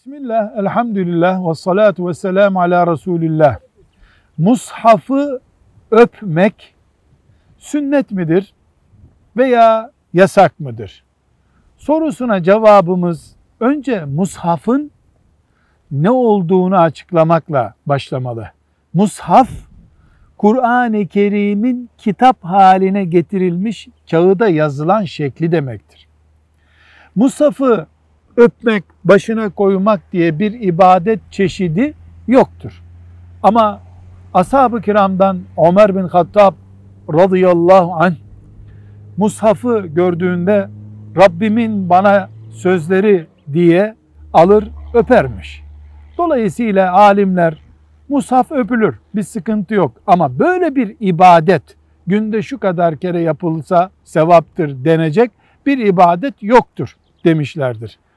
Bismillah, elhamdülillah ve salatu ve selamu ala Resulillah. Mushafı öpmek sünnet midir veya yasak mıdır? Sorusuna cevabımız önce mushafın ne olduğunu açıklamakla başlamalı. Mushaf, Kur'an-ı Kerim'in kitap haline getirilmiş kağıda yazılan şekli demektir. Mushafı öpmek, başına koymak diye bir ibadet çeşidi yoktur. Ama ashab-ı kiramdan Ömer bin Hattab radıyallahu anh mushafı gördüğünde Rabbimin bana sözleri diye alır öpermiş. Dolayısıyla alimler mushaf öpülür bir sıkıntı yok ama böyle bir ibadet günde şu kadar kere yapılsa sevaptır denecek bir ibadet yoktur demişlerdir.